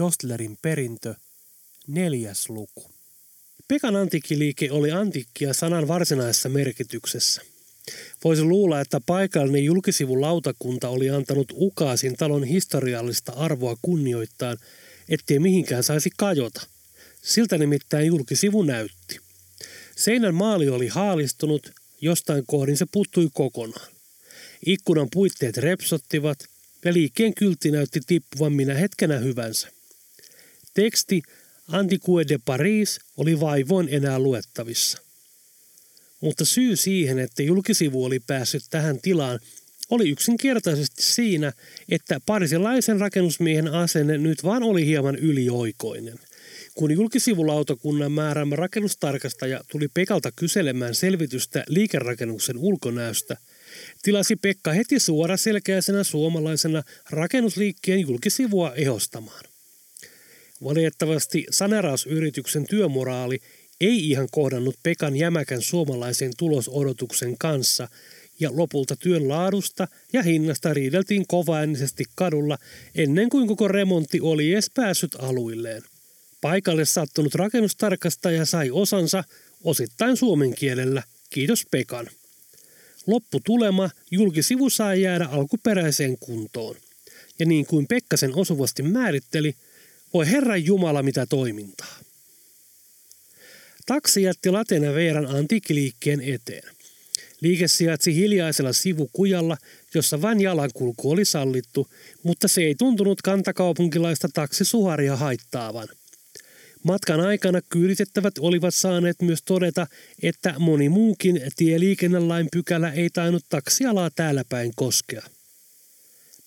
Dostlerin perintö, neljäs luku. Pekan antiikkiliike oli antiikkia sanan varsinaisessa merkityksessä. Voisi luulla, että paikallinen julkisivun lautakunta oli antanut ukaasin talon historiallista arvoa kunnioittain, ettei mihinkään saisi kajota. Siltä nimittäin julkisivu näytti. Seinän maali oli haalistunut, jostain kohdin se puttui kokonaan. Ikkunan puitteet repsottivat ja liikkeen kyltti näytti tippuvan minä hetkenä hyvänsä. Teksti Antiquae de Paris oli vaivoin enää luettavissa. Mutta syy siihen, että julkisivu oli päässyt tähän tilaan, oli yksinkertaisesti siinä, että parisilaisen rakennusmiehen asenne nyt vaan oli hieman ylioikoinen. Kun julkisivulautakunnan määräämä rakennustarkastaja tuli Pekalta kyselemään selvitystä liikerakennuksen ulkonäöstä, tilasi Pekka heti suoraselkäisenä suomalaisena rakennusliikkeen julkisivua ehostamaan. Valitettavasti sanerausyrityksen työmoraali ei ihan kohdannut Pekan jämäkän suomalaisen tulosodotuksen kanssa ja lopulta työn laadusta ja hinnasta riideltiin kovaäänisesti kadulla ennen kuin koko remontti oli edes päässyt aluilleen. Paikalle sattunut rakennustarkastaja sai osansa osittain suomen kielellä, kiitos Pekan. Lopputulema julkisivu sai jäädä alkuperäiseen kuntoon. Ja niin kuin Pekkasen osuvasti määritteli, voi Herran Jumala mitä toimintaa. Taksi jätti Latena Veeran antiikkiliikkeen eteen. Liike sijaitsi hiljaisella sivukujalla, jossa vain jalankulku oli sallittu, mutta se ei tuntunut kantakaupunkilaista taksisuharia haittaavan. Matkan aikana kyyditettävät olivat saaneet myös todeta, että moni muukin tieliikennelain pykälä ei tainnut taksialaa täällä päin koskea.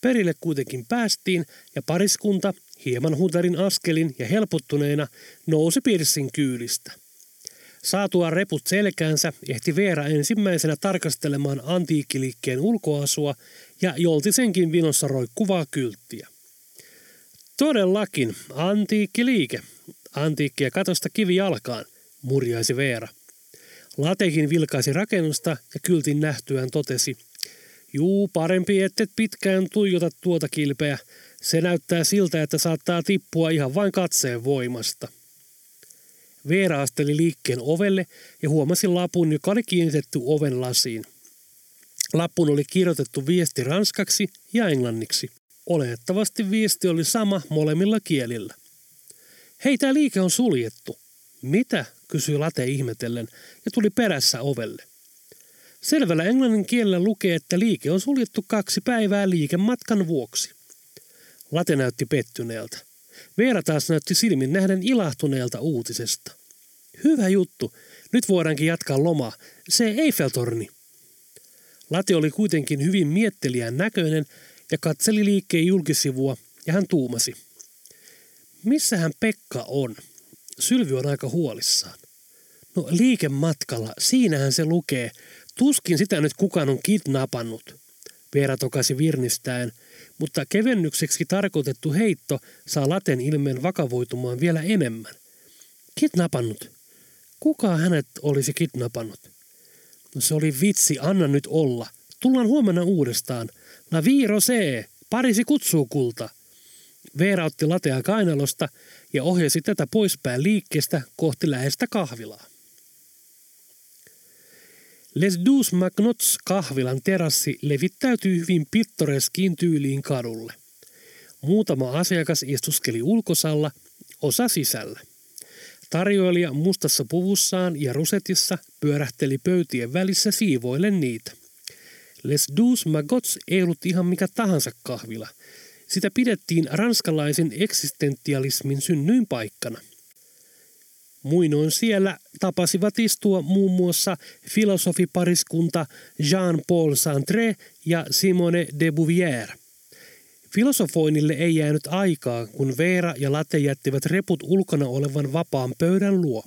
Perille kuitenkin päästiin ja pariskunta, hieman huutarin askelin ja helpottuneena, nousi Pirsin kyylistä. Saatua reput selkäänsä ehti Veera ensimmäisenä tarkastelemaan antiikkiliikkeen ulkoasua ja jolti senkin vinossa roikkuvaa kylttiä. Todellakin, antiikkiliike. Antiikkia katosta kivi jalkaan, murjaisi Veera. Latekin vilkaisi rakennusta ja kyltin nähtyään totesi, juu, parempi ettet pitkään tuijota tuota kilpeä. Se näyttää siltä, että saattaa tippua ihan vain katseen voimasta. Veera asteli liikkeen ovelle ja huomasi lapun, joka oli kiinnitetty oven lasiin. Lappun oli kirjoitettu viesti ranskaksi ja englanniksi. Olettavasti viesti oli sama molemmilla kielillä. Hei, tämä liike on suljettu. Mitä? kysyi Late ihmetellen ja tuli perässä ovelle. Selvällä englannin kielellä lukee, että liike on suljettu kaksi päivää liikematkan vuoksi. Late näytti pettyneeltä. Veera taas näytti silmin nähden ilahtuneelta uutisesta. Hyvä juttu. Nyt voidaankin jatkaa lomaa. Se Eiffeltorni. Late oli kuitenkin hyvin miettelijän näköinen ja katseli liikkeen julkisivua ja hän tuumasi. Missähän Pekka on? Sylvi on aika huolissaan. No liikematkalla, siinähän se lukee. Tuskin sitä nyt kukaan on kidnappannut. Veera tokasi virnistäen – mutta kevennykseksi tarkoitettu heitto saa laten ilmeen vakavoitumaan vielä enemmän. Kidnappannut. Kuka hänet olisi kidnappannut? No se oli vitsi, anna nyt olla. Tullaan huomenna uudestaan. La viiro se, parisi kutsuu kulta. Veera otti latea kainalosta ja ohjasi tätä poispäin liikkeestä kohti läheistä kahvilaa. Les Douze Magnots kahvilan terassi levittäytyi hyvin pittoreskiin tyyliin kadulle. Muutama asiakas istuskeli ulkosalla, osa sisällä. Tarjoilija mustassa puvussaan ja rusetissa pyörähteli pöytien välissä siivoille niitä. Les Douze Magots ei ollut ihan mikä tahansa kahvila. Sitä pidettiin ranskalaisen eksistentialismin synnyin paikkana – Muinoin siellä tapasivat istua muun muassa filosofipariskunta Jean-Paul Sartre ja Simone de Bouvier. Filosofoinnille ei jäänyt aikaa, kun Veera ja Latte jättivät reput ulkona olevan vapaan pöydän luo.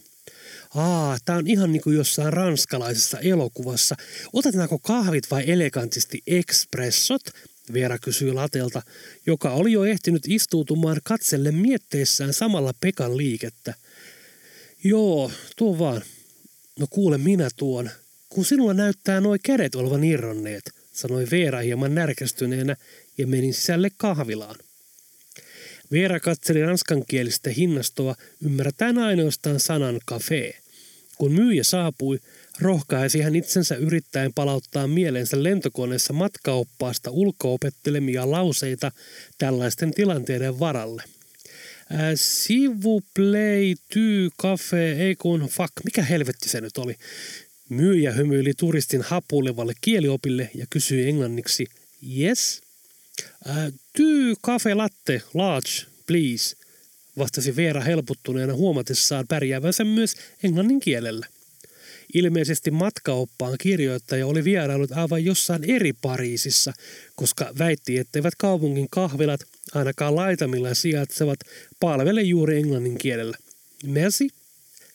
Aa, tää on ihan niin kuin jossain ranskalaisessa elokuvassa. Otetaanko kahvit vai elegantisti ekspressot? Veera kysyi Latelta, joka oli jo ehtinyt istuutumaan katselle mietteissään samalla Pekan liikettä – Joo, tuo vaan. No kuule minä tuon. Kun sinulla näyttää nuo kädet olevan irronneet, sanoi Veera hieman närkästyneenä ja meni sisälle kahvilaan. Veera katseli ranskankielistä hinnastoa ymmärtäen ainoastaan sanan cafe. Kun myyjä saapui, rohkaisi hän itsensä yrittäen palauttaa mieleensä lentokoneessa matkaoppaasta ulkoopettelemia lauseita tällaisten tilanteiden varalle. Sivu play ty cafe, ei kun fuck, mikä helvetti se nyt oli? Myyjä hymyili turistin hapuilevalle kieliopille ja kysyi englanniksi, yes? Äh, ty cafe latte, large, please, vastasi Veera helpottuneena huomatessaan pärjäävänsä myös englannin kielellä. Ilmeisesti matkaoppaan kirjoittaja oli vierailut aivan jossain eri Pariisissa, koska väitti, etteivät kaupungin kahvilat, ainakaan laitamilla sijaitsevat, palvele juuri englannin kielellä. Merci,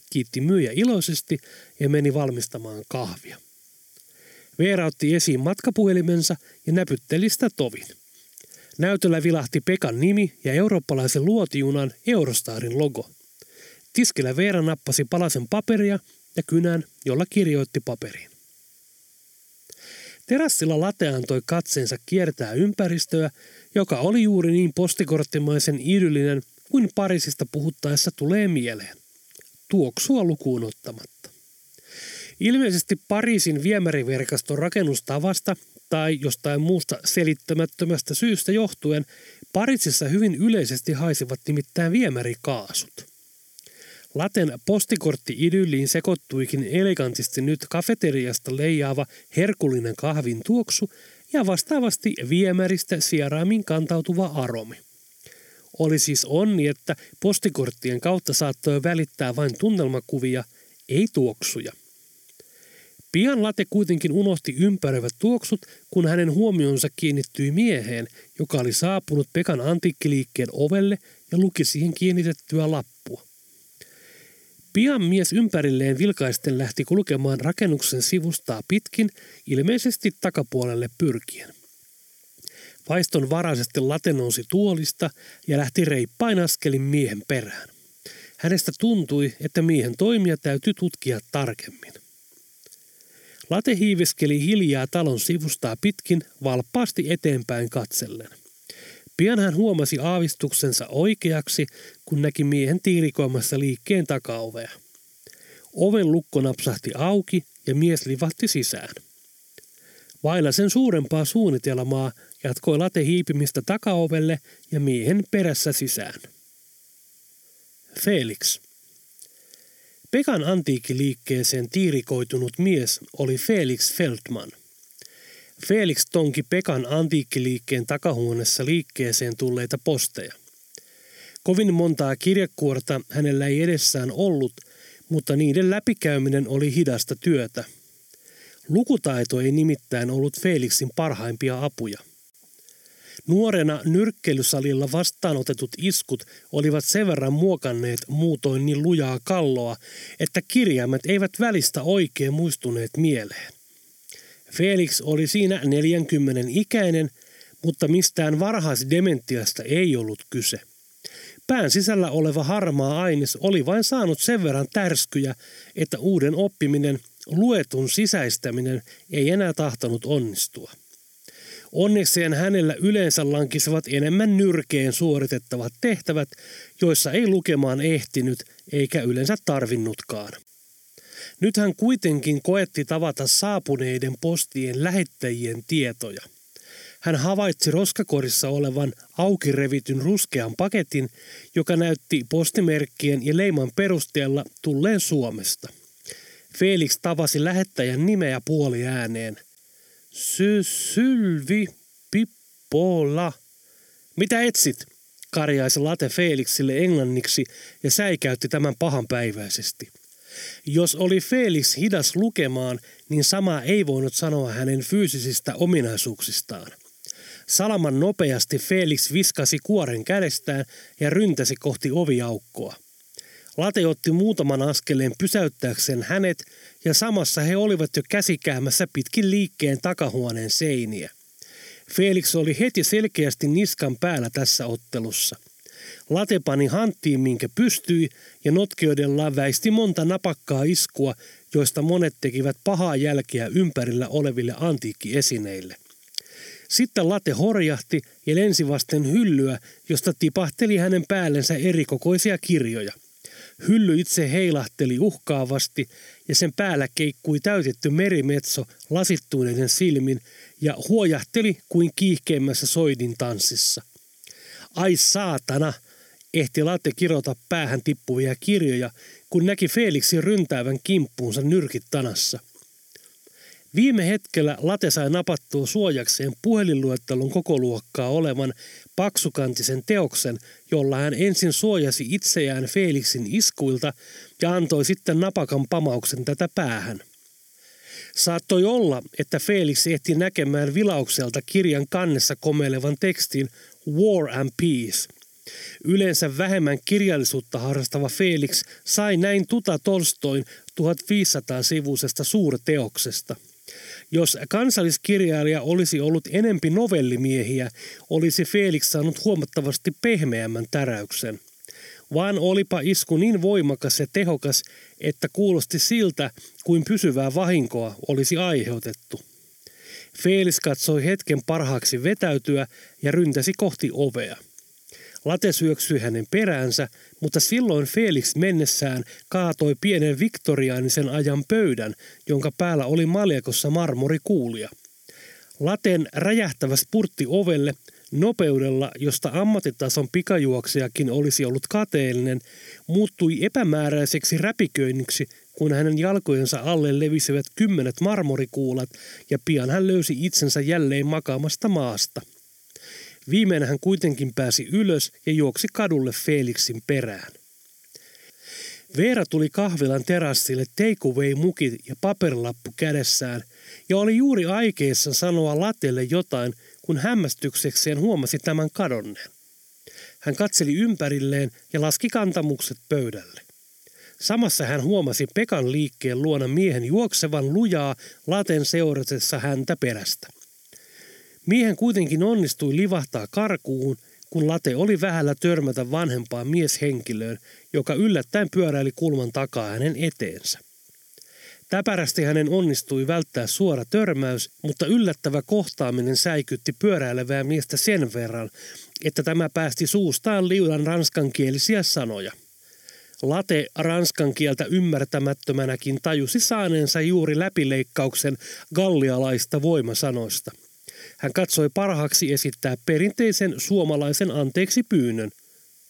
kiitti myyjä iloisesti ja meni valmistamaan kahvia. Veera otti esiin matkapuhelimensa ja näpytteli sitä tovin. Näytöllä vilahti Pekan nimi ja eurooppalaisen luotijunan Eurostarin logo. Tiskillä Veera nappasi palasen paperia ja kynän, jolla kirjoitti paperiin. Terassilla late antoi katseensa kiertää ympäristöä, joka oli juuri niin postikorttimaisen idyllinen kuin Pariisista puhuttaessa tulee mieleen. Tuoksua lukuun ottamatta. Ilmeisesti Pariisin viemäriverkaston rakennustavasta tai jostain muusta selittämättömästä syystä johtuen Pariisissa hyvin yleisesti haisivat nimittäin viemärikaasut. Laten postikortti-idylliin sekoittuikin elegantisti nyt kafeteriasta leijaava herkullinen kahvin tuoksu ja vastaavasti viemäristä sieraimin kantautuva aromi. Oli siis onni, että postikorttien kautta saattoi välittää vain tunnelmakuvia, ei tuoksuja. Pian Late kuitenkin unohti ympäröivät tuoksut, kun hänen huomionsa kiinnittyi mieheen, joka oli saapunut Pekan antiikkiliikkeen ovelle ja luki siihen kiinnitettyä lappua. Pian mies ympärilleen vilkaisten lähti kulkemaan rakennuksen sivustaa pitkin, ilmeisesti takapuolelle pyrkien. Vaiston varaisesti late nousi tuolista ja lähti reippain askelin miehen perään. Hänestä tuntui, että miehen toimia täytyy tutkia tarkemmin. Late hiiviskeli hiljaa talon sivustaa pitkin valppaasti eteenpäin katsellen. Pian hän huomasi aavistuksensa oikeaksi, kun näki miehen tiirikoimassa liikkeen takaovea. Oven lukko napsahti auki ja mies livahti sisään. Vailla sen suurempaa suunnitelmaa jatkoi late hiipimistä takaovelle ja miehen perässä sisään. Felix. Pekan antiikkiliikkeeseen tiirikoitunut mies oli Felix Feldman. Felix tonki Pekan antiikkiliikkeen takahuoneessa liikkeeseen tulleita posteja. Kovin montaa kirjekuorta hänellä ei edessään ollut, mutta niiden läpikäyminen oli hidasta työtä. Lukutaito ei nimittäin ollut Felixin parhaimpia apuja. Nuorena nyrkkeilysalilla vastaanotetut iskut olivat sen verran muokanneet muutoin niin lujaa kalloa, että kirjaimet eivät välistä oikein muistuneet mieleen. Felix oli siinä 40 ikäinen, mutta mistään varhaisdementiasta ei ollut kyse. Pään sisällä oleva harmaa aines oli vain saanut sen verran tärskyjä, että uuden oppiminen, luetun sisäistäminen ei enää tahtonut onnistua. Onnekseen hänellä yleensä lankisevat enemmän nyrkeen suoritettavat tehtävät, joissa ei lukemaan ehtinyt eikä yleensä tarvinnutkaan. Nyt hän kuitenkin koetti tavata saapuneiden postien lähettäjien tietoja. Hän havaitsi roskakorissa olevan auki revityn ruskean paketin, joka näytti postimerkkien ja leiman perusteella tulleen Suomesta. Felix tavasi lähettäjän nimeä puoli ääneen. Sy Sylvi Pippola. Mitä etsit? karjaisi Late Felixille englanniksi ja säikäytti tämän pahanpäiväisesti. Jos oli Felix hidas lukemaan, niin sama ei voinut sanoa hänen fyysisistä ominaisuuksistaan. Salaman nopeasti Felix viskasi kuoren kädestään ja ryntäsi kohti oviaukkoa. Late otti muutaman askeleen pysäyttääkseen hänet ja samassa he olivat jo käsikäämässä pitkin liikkeen takahuoneen seiniä. Felix oli heti selkeästi niskan päällä tässä ottelussa – Late pani hanttiin, minkä pystyi, ja notkioidellaan väisti monta napakkaa iskua, joista monet tekivät pahaa jälkeä ympärillä oleville antiikkiesineille. Sitten late horjahti ja lensi vasten hyllyä, josta tipahteli hänen päällensä erikokoisia kirjoja. Hylly itse heilahteli uhkaavasti ja sen päällä keikkui täytetty merimetso lasittuneiden silmin ja huojahteli kuin kiihkeimmässä soidin tanssissa. Ai saatana, ehti Latte kirota päähän tippuvia kirjoja, kun näki Felixin ryntäävän kimppuunsa nyrkit tanassa. Viime hetkellä Late sai napattua suojakseen puhelinluettelon koko luokkaa olevan paksukantisen teoksen, jolla hän ensin suojasi itseään Felixin iskuilta ja antoi sitten napakan pamauksen tätä päähän. Saattoi olla, että Felix ehti näkemään vilaukselta kirjan kannessa komeilevan tekstin War and Peace. Yleensä vähemmän kirjallisuutta harrastava Felix sai näin tuta Tolstoin 1500-sivuisesta suurteoksesta – jos kansalliskirjailija olisi ollut enempi novellimiehiä, olisi Felix saanut huomattavasti pehmeämmän täräyksen. Vaan olipa isku niin voimakas ja tehokas, että kuulosti siltä, kuin pysyvää vahinkoa olisi aiheutettu. Felix katsoi hetken parhaaksi vetäytyä ja ryntäsi kohti ovea. Late syöksyi hänen peräänsä, mutta silloin Felix mennessään kaatoi pienen viktoriaanisen ajan pöydän, jonka päällä oli maljakossa marmorikuulia. Laten räjähtävä spurtti ovelle nopeudella, josta ammattitason pikajuoksijakin olisi ollut kateellinen, muuttui epämääräiseksi räpiköinniksi, kun hänen jalkojensa alle levisivät kymmenet marmorikuulat ja pian hän löysi itsensä jälleen makaamasta maasta – Viimein hän kuitenkin pääsi ylös ja juoksi kadulle Felixin perään. Veera tuli kahvilan terassille takeaway-mukit ja paperilappu kädessään ja oli juuri aikeissa sanoa Latelle jotain, kun hämmästyksekseen huomasi tämän kadonneen. Hän katseli ympärilleen ja laski kantamukset pöydälle. Samassa hän huomasi Pekan liikkeen luona miehen juoksevan lujaa laten seuratessa häntä perästä. Miehen kuitenkin onnistui livahtaa karkuun, kun late oli vähällä törmätä vanhempaan mieshenkilöön, joka yllättäen pyöräili kulman takaa hänen eteensä. Täpärästi hänen onnistui välttää suora törmäys, mutta yllättävä kohtaaminen säikytti pyöräilevää miestä sen verran, että tämä päästi suustaan liudan ranskankielisiä sanoja. Late ranskan kieltä ymmärtämättömänäkin tajusi saaneensa juuri läpileikkauksen gallialaista voimasanoista – hän katsoi parhaaksi esittää perinteisen suomalaisen anteeksi pyynnön.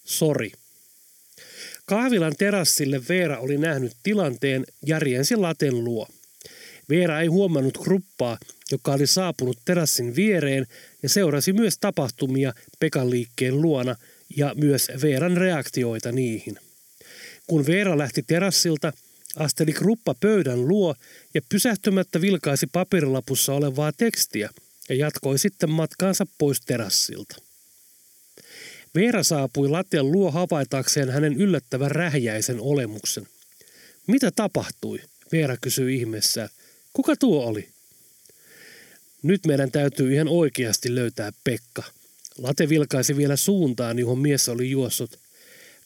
Sori. Kahvilan terassille Veera oli nähnyt tilanteen ja riensi laten luo. Veera ei huomannut kruppaa, joka oli saapunut terassin viereen ja seurasi myös tapahtumia Pekan liikkeen luona ja myös Veeran reaktioita niihin. Kun Veera lähti terassilta, asteli kruppa pöydän luo ja pysähtymättä vilkaisi paperilapussa olevaa tekstiä – ja jatkoi sitten matkaansa pois terassilta. Veera saapui lattian luo havaitakseen hänen yllättävän rähjäisen olemuksen. Mitä tapahtui? Veera kysyi ihmeessä. Kuka tuo oli? Nyt meidän täytyy ihan oikeasti löytää Pekka. Late vilkaisi vielä suuntaan, johon mies oli juossut.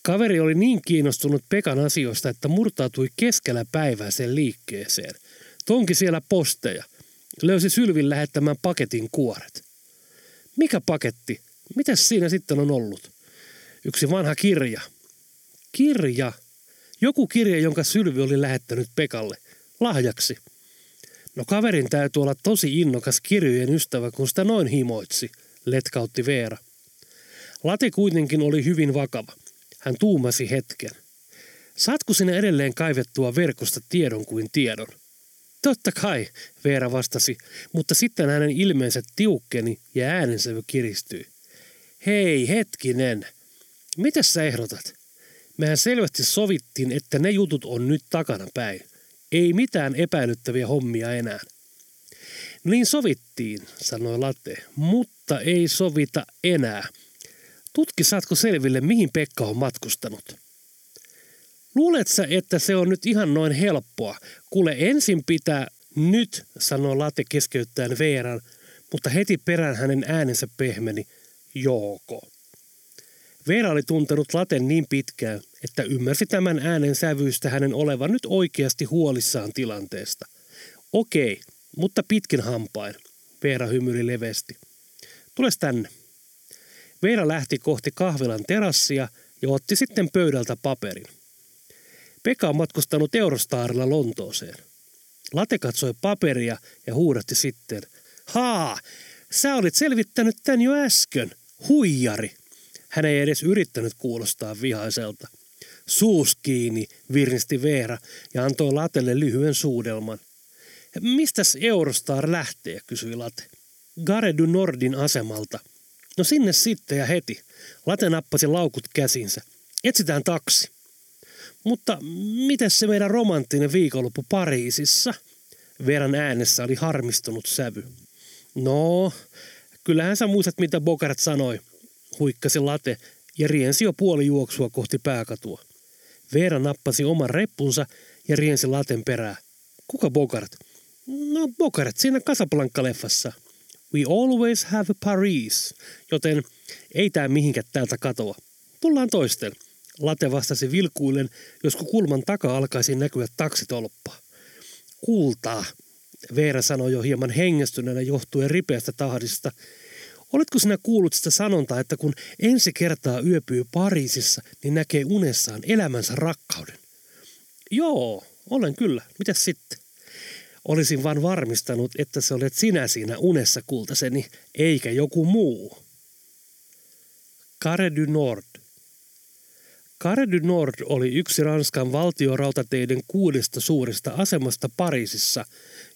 Kaveri oli niin kiinnostunut Pekan asioista, että murtautui keskellä päivää sen liikkeeseen. Tonki siellä posteja – löysi Sylvin lähettämän paketin kuoret. Mikä paketti? Mitäs siinä sitten on ollut? Yksi vanha kirja. Kirja? Joku kirja, jonka Sylvi oli lähettänyt Pekalle. Lahjaksi. No kaverin täytyy olla tosi innokas kirjojen ystävä, kun sitä noin himoitsi, letkautti Veera. Late kuitenkin oli hyvin vakava. Hän tuumasi hetken. Saatko sinä edelleen kaivettua verkosta tiedon kuin tiedon? Totta kai, Veera vastasi, mutta sitten hänen ilmeensä tiukkeni ja äänensävy kiristyi. Hei, hetkinen. Mitä sä ehdotat? Mehän selvästi sovittiin, että ne jutut on nyt takana päin. Ei mitään epäilyttäviä hommia enää. Niin sovittiin, sanoi Latte, mutta ei sovita enää. Tutki saatko selville, mihin Pekka on matkustanut. Luulet sä, että se on nyt ihan noin helppoa? Kuule, ensin pitää nyt, sanoi Late keskeyttäen Veeran, mutta heti perään hänen äänensä pehmeni. Jooko. Veera oli tuntenut Laten niin pitkään, että ymmärsi tämän äänen sävyystä hänen olevan nyt oikeasti huolissaan tilanteesta. Okei, mutta pitkin hampain. Veera hymyili levesti. tules tänne. Veera lähti kohti kahvilan terassia ja otti sitten pöydältä paperin. Pekka on matkustanut Eurostaarilla Lontooseen. Late katsoi paperia ja huudatti sitten. Haa, sä olit selvittänyt tän jo äsken. Huijari. Hän ei edes yrittänyt kuulostaa vihaiselta. Suus kiinni, virnisti Veera ja antoi Latelle lyhyen suudelman. Mistäs Eurostar lähtee, kysyi Late. Garedu Nordin asemalta. No sinne sitten ja heti. Late nappasi laukut käsinsä. Etsitään taksi. Mutta miten se meidän romanttinen viikonloppu Pariisissa? Veran äänessä oli harmistunut sävy. No, kyllähän sä muistat, mitä Bogart sanoi, huikkasi late ja riensi jo puoli juoksua kohti pääkatua. Veera nappasi oman reppunsa ja riensi laten perää. Kuka Bogart? No Bogart siinä Casablanca-leffassa. We always have Paris, joten ei tää mihinkään täältä katoa. Tullaan toisten. Late vastasi vilkuillen, josko kulman takaa alkaisi näkyä taksitolppaa. Kultaa, Veera sanoi jo hieman hengästyneenä johtuen ripeästä tahdista. Oletko sinä kuullut sitä sanontaa, että kun ensi kertaa yöpyy Pariisissa, niin näkee unessaan elämänsä rakkauden? Joo, olen kyllä. Mitäs sitten? Olisin vain varmistanut, että se olet sinä siinä unessa kultaseni, eikä joku muu. Care du Nord – Carre du Nord oli yksi Ranskan valtiorautateiden kuudesta suuresta asemasta Pariisissa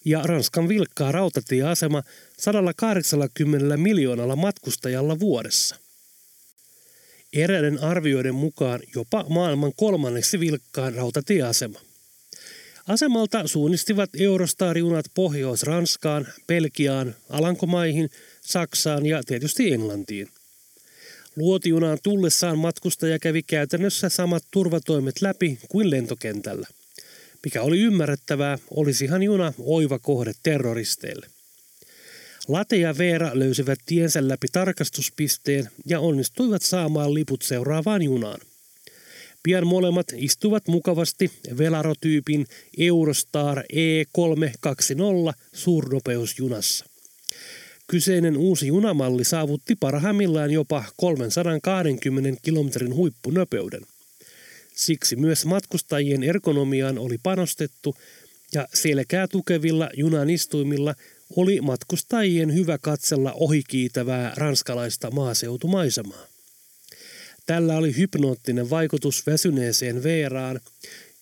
ja Ranskan vilkkaa rautatieasema 180 miljoonalla matkustajalla vuodessa. Eräiden arvioiden mukaan jopa maailman kolmanneksi vilkkaan rautatieasema. Asemalta suunnistivat Eurostar-junat Pohjois-Ranskaan, Belgiaan, Alankomaihin, Saksaan ja tietysti Englantiin – Luotijunaan tullessaan matkustaja kävi käytännössä samat turvatoimet läpi kuin lentokentällä. Mikä oli ymmärrettävää, olisihan juna oiva kohde terroristeille. Late ja Veera löysivät tiensä läpi tarkastuspisteen ja onnistuivat saamaan liput seuraavaan junaan. Pian molemmat istuvat mukavasti Velarotyypin Eurostar E320 suurnopeusjunassa. Kyseinen uusi junamalli saavutti parhaimmillaan jopa 320 kilometrin huippunopeuden. Siksi myös matkustajien ergonomiaan oli panostettu ja selkää tukevilla junan istuimilla oli matkustajien hyvä katsella ohikiitävää ranskalaista maaseutumaisemaa. Tällä oli hypnoottinen vaikutus väsyneeseen Veeraan,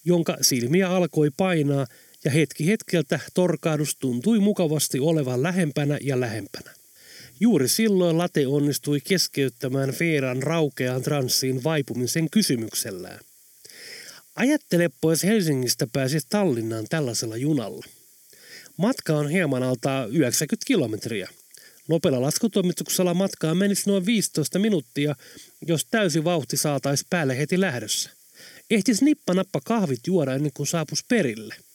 jonka silmiä alkoi painaa ja hetki hetkeltä torkahdus tuntui mukavasti olevan lähempänä ja lähempänä. Juuri silloin late onnistui keskeyttämään Veeran raukeaan transsiin vaipumisen kysymyksellään. Ajattele pois Helsingistä pääsit Tallinnaan tällaisella junalla. Matka on hieman alta 90 kilometriä. Nopealla laskutoimituksella matkaa menisi noin 15 minuuttia, jos täysi vauhti saataisiin päälle heti lähdössä. Ehtis nippa-nappa kahvit juoda ennen kuin saapus perille –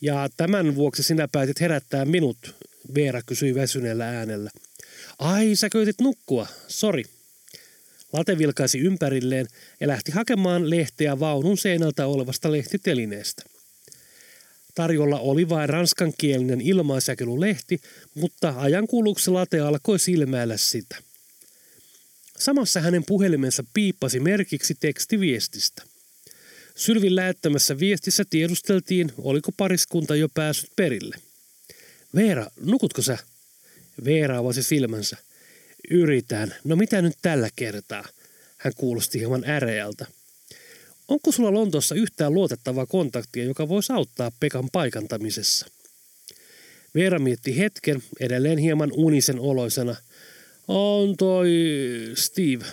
ja tämän vuoksi sinä päätit herättää minut, Veera kysyi väsyneellä äänellä. Ai, sä köytit nukkua, sori. Late vilkaisi ympärilleen ja lähti hakemaan lehteä vaunun seinältä olevasta lehtitelineestä. Tarjolla oli vain ranskankielinen ilmaisjakelulehti, mutta ajan kuluksi late alkoi silmäillä sitä. Samassa hänen puhelimensa piippasi merkiksi tekstiviestistä. Sylvin lähettämässä viestissä tiedusteltiin, oliko pariskunta jo päässyt perille. Veera, nukutko sä? Veera avasi silmänsä. Yritän. No mitä nyt tällä kertaa? Hän kuulosti hieman äreältä. Onko sulla Lontossa yhtään luotettavaa kontaktia, joka voisi auttaa Pekan paikantamisessa? Veera mietti hetken, edelleen hieman unisen oloisena. On toi Steve.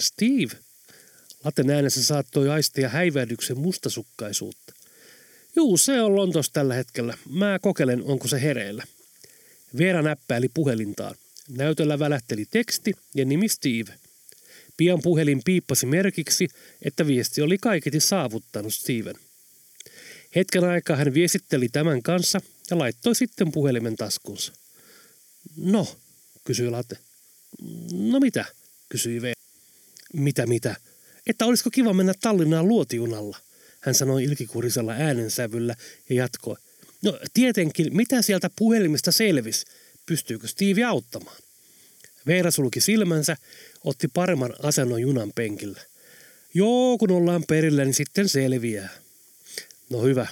Steve? Laten äänessä saattoi aistia häivähdyksen mustasukkaisuutta. Juu, se on Lontos tällä hetkellä. Mä kokeilen, onko se hereillä. Veera näppäili puhelintaan. Näytöllä välähteli teksti ja nimi Steve. Pian puhelin piippasi merkiksi, että viesti oli kaiketi saavuttanut Steven. Hetken aikaa hän viestitteli tämän kanssa ja laittoi sitten puhelimen taskunsa. No, kysyi Late. No mitä, kysyi V. Mitä mitä, että olisiko kiva mennä Tallinnaan luotijunalla, hän sanoi ilkikurisella äänensävyllä ja jatkoi. No tietenkin, mitä sieltä puhelimesta selvisi? Pystyykö Steve auttamaan? Veera sulki silmänsä, otti paremman asennon junan penkillä. Joo, kun ollaan perillä, niin sitten selviää. No hyvä.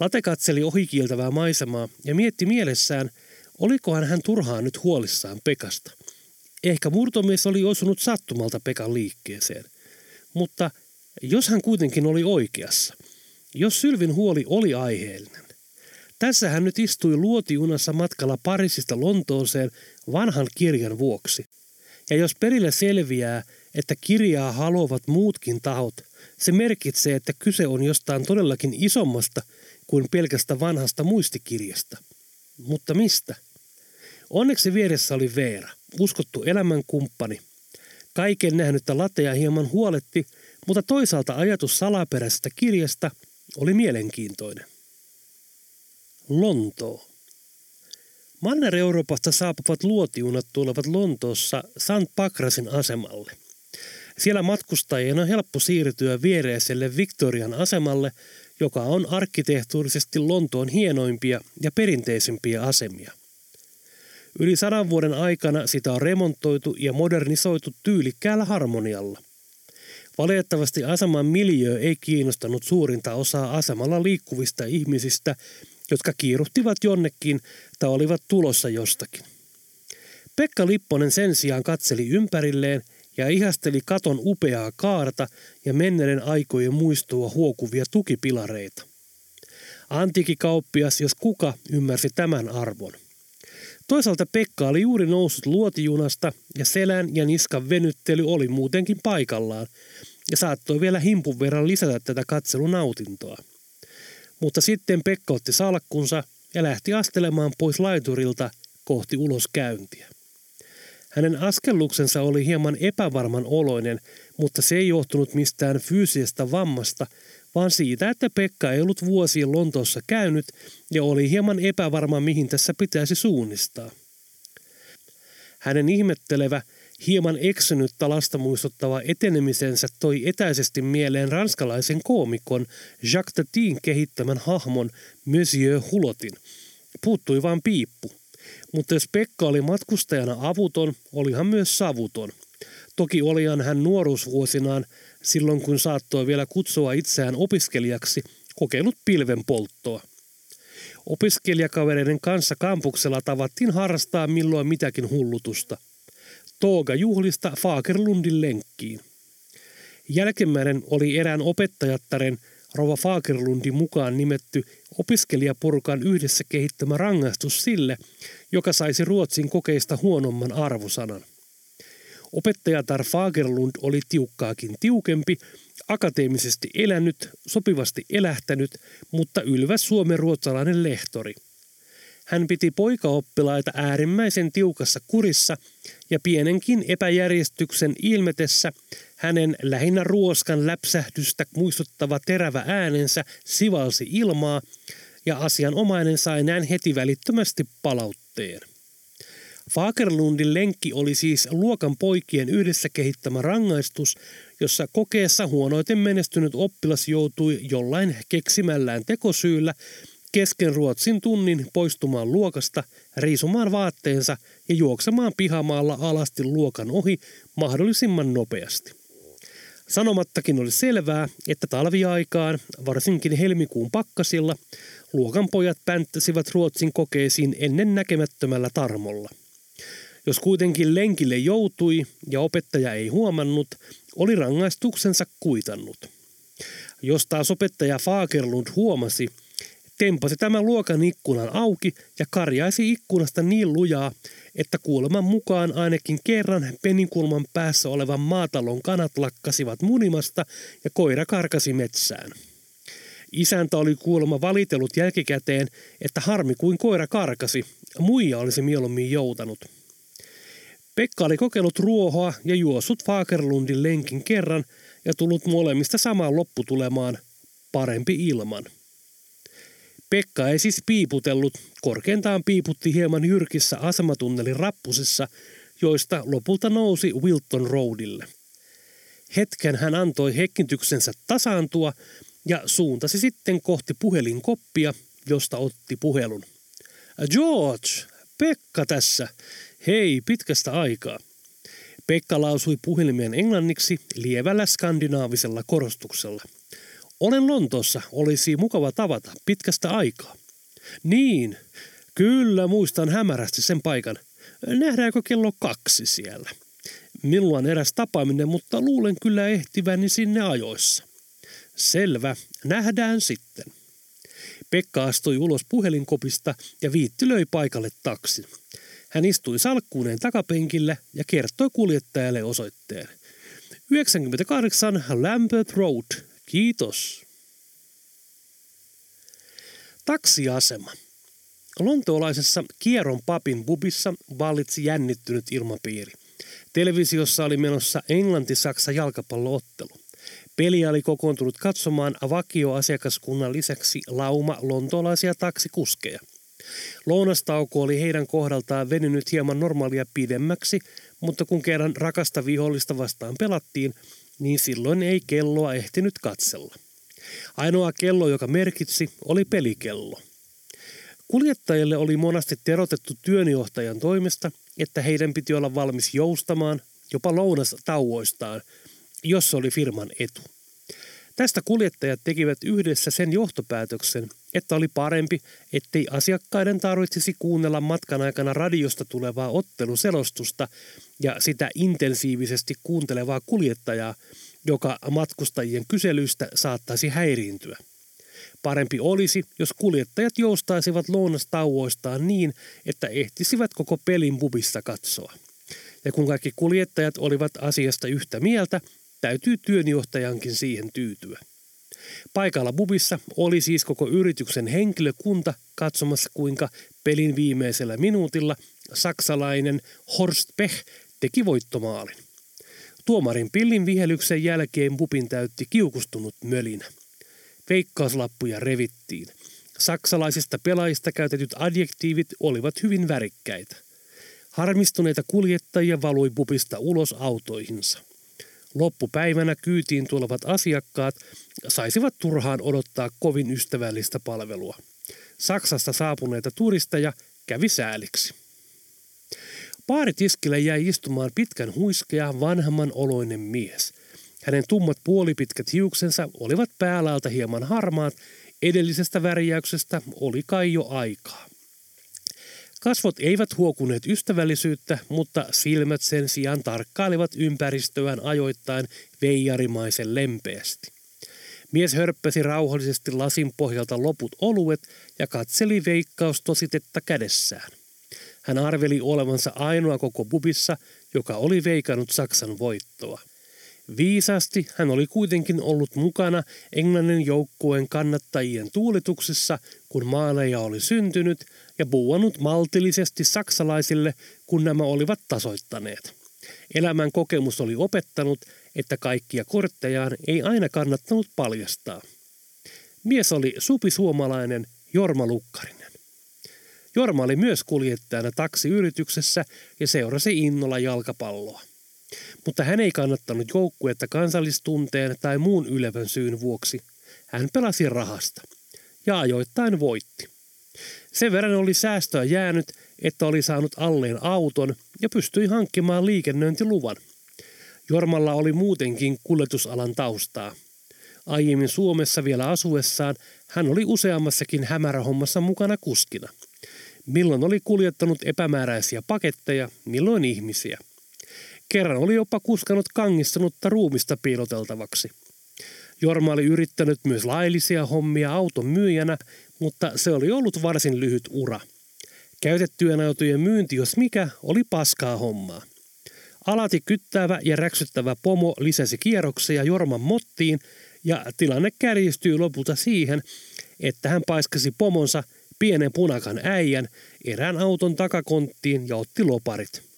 Late katseli ohikiiltävää maisemaa ja mietti mielessään, olikohan hän turhaan nyt huolissaan Pekasta. Ehkä murtomies oli osunut sattumalta Pekan liikkeeseen. Mutta jos hän kuitenkin oli oikeassa, jos Sylvin huoli oli aiheellinen, tässä hän nyt istui luotiunassa matkalla Pariisista Lontooseen vanhan kirjan vuoksi. Ja jos perille selviää, että kirjaa haluavat muutkin tahot, se merkitsee, että kyse on jostain todellakin isommasta kuin pelkästä vanhasta muistikirjasta. Mutta mistä? Onneksi vieressä oli Veera, uskottu elämänkumppani. Kaiken nähnyttä lateja hieman huoletti, mutta toisaalta ajatus salaperäisestä kirjasta oli mielenkiintoinen. Lontoo. Manner-Euroopasta saapuvat luotiunat tulevat Lontoossa St. Pakrasin asemalle. Siellä matkustajien on helppo siirtyä viereiselle Victorian asemalle, joka on arkkitehtuurisesti Lontoon hienoimpia ja perinteisimpiä asemia. Yli sadan vuoden aikana sitä on remontoitu ja modernisoitu tyylikkäällä harmonialla. Valitettavasti aseman miljö ei kiinnostanut suurinta osaa asemalla liikkuvista ihmisistä, jotka kiiruhtivat jonnekin tai olivat tulossa jostakin. Pekka Lipponen sen sijaan katseli ympärilleen ja ihasteli katon upeaa kaarta ja menneiden aikojen muistua huokuvia tukipilareita. Antiikikauppias, jos kuka, ymmärsi tämän arvon. Toisaalta Pekka oli juuri noussut luotijunasta ja selän ja niskan venyttely oli muutenkin paikallaan ja saattoi vielä himpun verran lisätä tätä katselunautintoa. Mutta sitten Pekka otti salkkunsa ja lähti astelemaan pois laiturilta kohti uloskäyntiä. Hänen askelluksensa oli hieman epävarman oloinen, mutta se ei johtunut mistään fyysisestä vammasta, vaan siitä, että Pekka ei ollut vuosien Lontoossa käynyt ja oli hieman epävarma, mihin tässä pitäisi suunnistaa. Hänen ihmettelevä, hieman eksynyttä lasta muistuttava etenemisensä toi etäisesti mieleen ranskalaisen koomikon Jacques Tatin kehittämän hahmon Monsieur Hulotin. Puuttui vain piippu. Mutta jos Pekka oli matkustajana avuton, oli hän myös savuton. Toki olihan hän nuoruusvuosinaan, silloin kun saattoi vielä kutsua itseään opiskelijaksi, kokeillut pilven polttoa. Opiskelijakavereiden kanssa kampuksella tavattiin harrastaa milloin mitäkin hullutusta. Tooga juhlista Fagerlundin lenkkiin. Jälkimmäinen oli erään opettajattaren – Rova Fagerlundin mukaan nimetty opiskelijaporukan yhdessä kehittämä rangaistus sille, joka saisi Ruotsin kokeista huonomman arvosanan. Opettajatar Fagerlund oli tiukkaakin tiukempi, akateemisesti elänyt, sopivasti elähtänyt, mutta ylväs suomen ruotsalainen lehtori. Hän piti poikaoppilaita äärimmäisen tiukassa kurissa ja pienenkin epäjärjestyksen ilmetessä hänen lähinnä ruoskan läpsähdystä muistuttava terävä äänensä sivalsi ilmaa ja asianomainen sai näin heti välittömästi palautteen. Fagerlundin lenkki oli siis luokan poikien yhdessä kehittämä rangaistus, jossa kokeessa huonoiten menestynyt oppilas joutui jollain keksimällään tekosyyllä kesken Ruotsin tunnin poistumaan luokasta, riisumaan vaatteensa ja juoksemaan pihamaalla alasti luokan ohi mahdollisimman nopeasti. Sanomattakin oli selvää, että talviaikaan, varsinkin helmikuun pakkasilla, luokan pojat pänttäsivät Ruotsin kokeisiin ennen näkemättömällä tarmolla. Jos kuitenkin lenkille joutui ja opettaja ei huomannut, oli rangaistuksensa kuitannut. Jos taas opettaja Fagerlund huomasi, tempasi tämän luokan ikkunan auki ja karjaisi ikkunasta niin lujaa, että kuuleman mukaan ainakin kerran peninkulman päässä olevan maatalon kanat lakkasivat munimasta ja koira karkasi metsään. Isäntä oli kuulemma valitellut jälkikäteen, että harmi kuin koira karkasi, muija olisi mieluummin joutanut. Pekka oli kokeillut ruohoa ja juossut Fagerlundin lenkin kerran ja tullut molemmista samaan lopputulemaan, parempi ilman. Pekka ei siis piiputellut, korkeintaan piiputti hieman jyrkissä asematunnelin rappusissa, joista lopulta nousi Wilton Roadille. Hetken hän antoi hekkityksensä tasaantua ja suuntasi sitten kohti puhelinkoppia, josta otti puhelun. George, Pekka tässä. Hei, pitkästä aikaa. Pekka lausui puhelimeen englanniksi lievällä skandinaavisella korostuksella. Olen Lontoossa, olisi mukava tavata pitkästä aikaa. Niin, kyllä muistan hämärästi sen paikan. Nähdäänkö kello kaksi siellä? Minulla on eräs tapaaminen, mutta luulen kyllä ehtiväni sinne ajoissa. Selvä, nähdään sitten. Pekka astui ulos puhelinkopista ja viitti löi paikalle taksin. Hän istui salkkuuneen takapenkillä ja kertoi kuljettajalle osoitteen. 98 Lambert Road. Kiitos. Taksiasema. Lontoolaisessa Kieron papin bubissa vallitsi jännittynyt ilmapiiri. Televisiossa oli menossa Englanti-Saksa jalkapalloottelu. Peliä oli kokoontunut katsomaan vakioasiakaskunnan lisäksi lauma lontoolaisia taksikuskeja. Lounastauko oli heidän kohdaltaan venynyt hieman normaalia pidemmäksi, mutta kun kerran rakasta vihollista vastaan pelattiin, niin silloin ei kelloa ehtinyt katsella. Ainoa kello, joka merkitsi, oli pelikello. Kuljettajille oli monasti terotettu työnjohtajan toimesta, että heidän piti olla valmis joustamaan jopa lounastauoistaan, jos se oli firman etu. Tästä kuljettajat tekivät yhdessä sen johtopäätöksen, että oli parempi, ettei asiakkaiden tarvitsisi kuunnella matkan aikana radiosta tulevaa otteluselostusta ja sitä intensiivisesti kuuntelevaa kuljettajaa, joka matkustajien kyselyistä saattaisi häiriintyä. Parempi olisi, jos kuljettajat joustaisivat lounastauoistaan niin, että ehtisivät koko pelin bubissa katsoa. Ja kun kaikki kuljettajat olivat asiasta yhtä mieltä, täytyy työnjohtajankin siihen tyytyä. Paikalla bubissa oli siis koko yrityksen henkilökunta katsomassa, kuinka pelin viimeisellä minuutilla saksalainen Horst Pech teki voittomaalin. Tuomarin pillin vihelyksen jälkeen bubin täytti kiukustunut mölinä. Veikkauslappuja revittiin. Saksalaisista pelaajista käytetyt adjektiivit olivat hyvin värikkäitä. Harmistuneita kuljettajia valui bubista ulos autoihinsa. Loppupäivänä kyytiin tulevat asiakkaat saisivat turhaan odottaa kovin ystävällistä palvelua. Saksasta saapuneita turisteja kävi sääliksi. Paaritiskille jäi istumaan pitkän huiskea vanhamman oloinen mies. Hänen tummat puolipitkät hiuksensa olivat päälaalta hieman harmaat, edellisestä värjäyksestä oli kai jo aikaa. Kasvot eivät huokuneet ystävällisyyttä, mutta silmät sen sijaan tarkkailivat ympäristöään ajoittain veijarimaisen lempeästi. Mies hörppäsi rauhallisesti lasin pohjalta loput oluet ja katseli veikkaustositetta kädessään. Hän arveli olevansa ainoa koko bubissa, joka oli veikannut Saksan voittoa. Viisasti hän oli kuitenkin ollut mukana Englannin joukkueen kannattajien tuulituksessa, kun maaleja oli syntynyt, ja buuannut maltillisesti saksalaisille, kun nämä olivat tasoittaneet. Elämän kokemus oli opettanut, että kaikkia korttejaan ei aina kannattanut paljastaa. Mies oli supisuomalainen Jorma Lukkarinen. Jorma oli myös kuljettajana taksiyrityksessä ja seurasi innolla jalkapalloa. Mutta hän ei kannattanut joukkuetta kansallistunteen tai muun ylevän syyn vuoksi. Hän pelasi rahasta. Ja ajoittain voitti. Sen verran oli säästöä jäänyt, että oli saanut alleen auton ja pystyi hankkimaan liikennöintiluvan. Jormalla oli muutenkin kuljetusalan taustaa. Aiemmin Suomessa vielä asuessaan hän oli useammassakin hämärähommassa mukana kuskina. Milloin oli kuljettanut epämääräisiä paketteja, milloin ihmisiä. Kerran oli jopa kuskanut kangistunutta ruumista piiloteltavaksi. Jorma oli yrittänyt myös laillisia hommia auton myyjänä, mutta se oli ollut varsin lyhyt ura. Käytettyjen autojen myynti, jos mikä, oli paskaa hommaa. Alati kyttävä ja räksyttävä pomo lisäsi kierroksia Jorman mottiin ja tilanne kärjistyi lopulta siihen, että hän paiskasi pomonsa pienen punakan äijän erään auton takakonttiin ja otti loparit.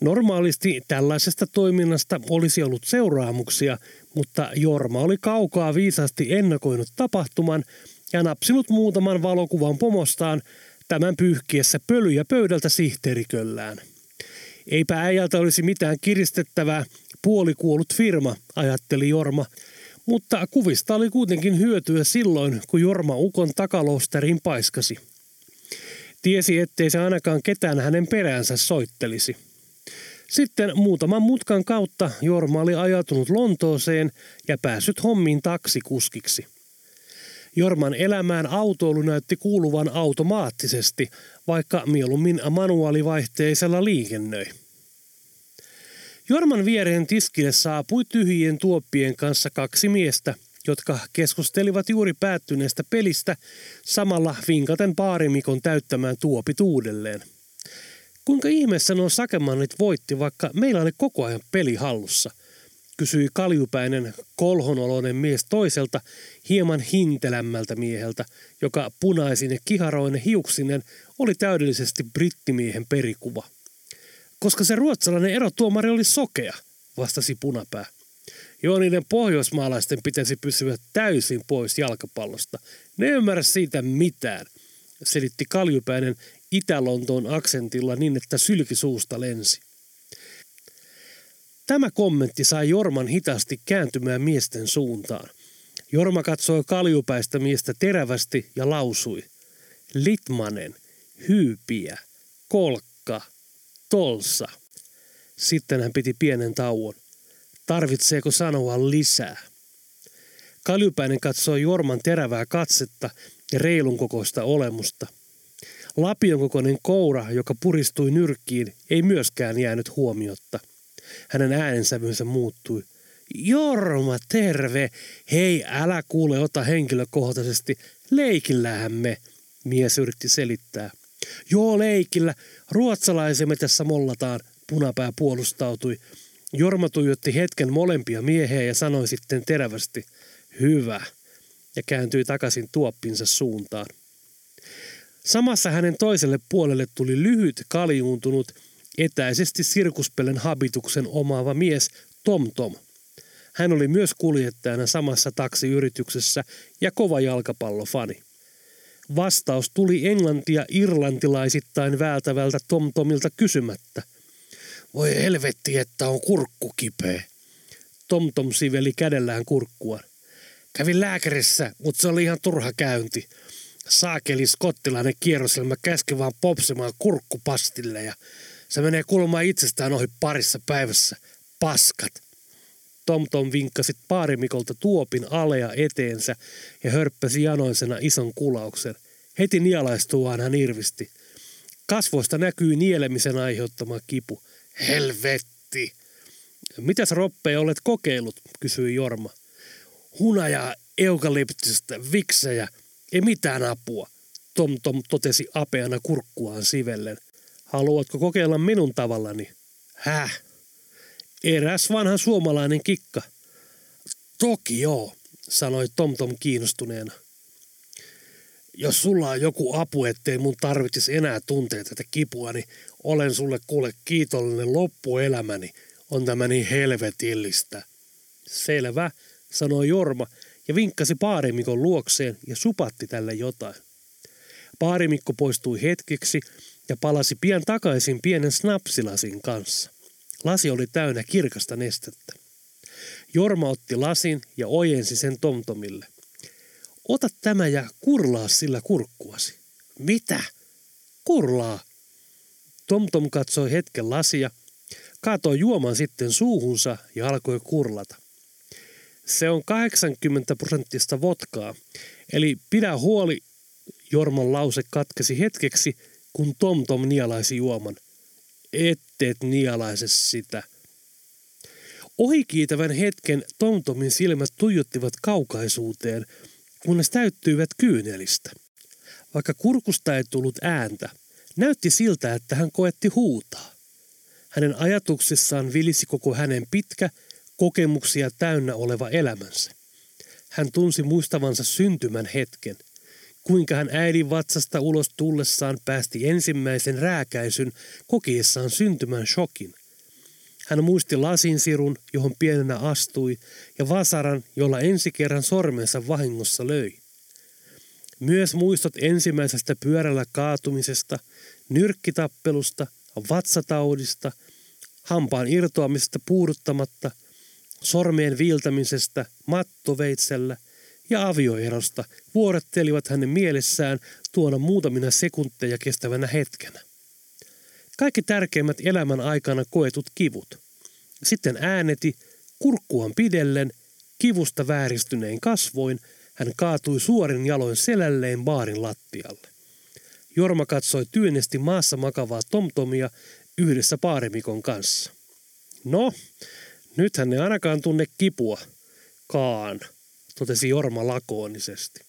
Normaalisti tällaisesta toiminnasta olisi ollut seuraamuksia, mutta Jorma oli kaukaa viisasti ennakoinut tapahtuman ja napsinut muutaman valokuvan pomostaan tämän pyyhkiessä pölyjä pöydältä sihteeriköllään. Eipä äijältä olisi mitään kiristettävää, puolikuollut firma, ajatteli Jorma, mutta kuvista oli kuitenkin hyötyä silloin, kun Jorma Ukon takalosterin paiskasi. Tiesi, ettei se ainakaan ketään hänen peräänsä soittelisi. Sitten muutaman mutkan kautta Jorma oli ajatunut Lontooseen ja päässyt hommiin taksikuskiksi. Jorman elämään autoilu näytti kuuluvan automaattisesti, vaikka mieluummin manuaalivaihteisella liikennöi. Jorman viereen tiskille saapui tyhjien tuoppien kanssa kaksi miestä, jotka keskustelivat juuri päättyneestä pelistä samalla vinkaten paarimikon täyttämään tuopit uudelleen. Kuinka ihmeessä nuo sakemannit voitti, vaikka meillä oli koko ajan peli hallussa – kysyi kaljupäinen kolhonoloinen mies toiselta hieman hintelämmältä mieheltä, joka punaisin ja kiharoinen hiuksinen oli täydellisesti brittimiehen perikuva. Koska se ruotsalainen erotuomari oli sokea, vastasi punapää. Joo, niiden pohjoismaalaisten pitäisi pysyä täysin pois jalkapallosta. Ne ymmärrä siitä mitään, selitti kaljupäinen Itä-Lontoon aksentilla niin, että sylki suusta lensi. Tämä kommentti sai Jorman hitaasti kääntymään miesten suuntaan. Jorma katsoi kaljupäistä miestä terävästi ja lausui. Litmanen, hyypiä, kolkka, tolsa. Sitten hän piti pienen tauon. Tarvitseeko sanoa lisää? Kaljupäinen katsoi Jorman terävää katsetta ja reilun kokoista olemusta. Lapion kokoinen koura, joka puristui nyrkkiin, ei myöskään jäänyt huomiotta – hänen äänensävynsä muuttui. Jorma, terve! Hei, älä kuule, ota henkilökohtaisesti. Leikillähän me, mies yritti selittää. Joo, leikillä. Ruotsalaisemme tässä mollataan, punapää puolustautui. Jorma tuijotti hetken molempia miehiä ja sanoi sitten terävästi, hyvä, ja kääntyi takaisin tuoppinsa suuntaan. Samassa hänen toiselle puolelle tuli lyhyt, kaljuuntunut etäisesti sirkuspelen habituksen omaava mies Tom Tom. Hän oli myös kuljettajana samassa taksiyrityksessä ja kova jalkapallofani. Vastaus tuli englantia irlantilaisittain vältävältä Tom Tomilta kysymättä. Voi helvetti, että on kurkku kipeä. Tom Tom siveli kädellään kurkkua. Kävin lääkärissä, mutta se oli ihan turha käynti. Saakeli skottilainen kierroselmä käski vaan popsimaan kurkkupastille ja se menee kulmaan itsestään ohi parissa päivässä. Paskat. Tom Tom vinkkasi paarimikolta tuopin alea eteensä ja hörppäsi janoisena ison kulauksen. Heti nialaistuaan hän irvisti. Kasvoista näkyy nielemisen aiheuttama kipu. Helvetti! Mitäs roppeja olet kokeillut, kysyi Jorma. Hunajaa, eukalyptista, viksejä, ei mitään apua, Tom Tom totesi apeana kurkkuaan sivellen. Haluatko kokeilla minun tavallani? Häh? Eräs vanha suomalainen kikka. Toki joo, sanoi Tomtom kiinnostuneena. Jos sulla on joku apu, ettei mun tarvitsisi enää tuntea tätä kipua, niin olen sulle kuule kiitollinen loppuelämäni. On tämä niin helvetillistä. Selvä, sanoi Jorma ja vinkkasi paarimikon luokseen ja supatti tälle jotain. Paarimikko poistui hetkeksi ja palasi pian takaisin pienen snapsilasin kanssa. Lasi oli täynnä kirkasta nestettä. Jorma otti lasin ja ojensi sen Tomtomille. Ota tämä ja kurlaa sillä kurkkuasi. Mitä? Kurlaa. Tomtom katsoi hetken lasia, kaatoi juoman sitten suuhunsa ja alkoi kurlata. Se on 80 prosenttista votkaa, eli pidä huoli, Jorman lause katkesi hetkeksi kun Tom Tom nialaisi juoman. Etteet nialaise sitä. Ohikiitävän hetken Tom Tomin silmät tuijottivat kaukaisuuteen, kunnes täyttyivät kyynelistä. Vaikka kurkusta ei tullut ääntä, näytti siltä, että hän koetti huutaa. Hänen ajatuksissaan vilisi koko hänen pitkä, kokemuksia täynnä oleva elämänsä. Hän tunsi muistavansa syntymän hetken – kuinka hän äidin vatsasta ulos tullessaan päästi ensimmäisen rääkäisyn kokiessaan syntymän shokin. Hän muisti lasinsirun, johon pienenä astui, ja vasaran, jolla ensi kerran sormensa vahingossa löi. Myös muistot ensimmäisestä pyörällä kaatumisesta, nyrkkitappelusta, vatsataudista, hampaan irtoamisesta puuduttamatta, sormien viiltämisestä mattoveitsellä ja avioerosta vuorottelivat hänen mielessään tuona muutamina sekunteja kestävänä hetkenä. Kaikki tärkeimmät elämän aikana koetut kivut. Sitten ääneti, kurkkuaan pidellen, kivusta vääristynein kasvoin, hän kaatui suorin jaloin selälleen baarin lattialle. Jorma katsoi tyynesti maassa makavaa tomtomia yhdessä paarimikon kanssa. No, nythän ne ainakaan tunne kipua. Kaan, totesi Jorma lakoonisesti.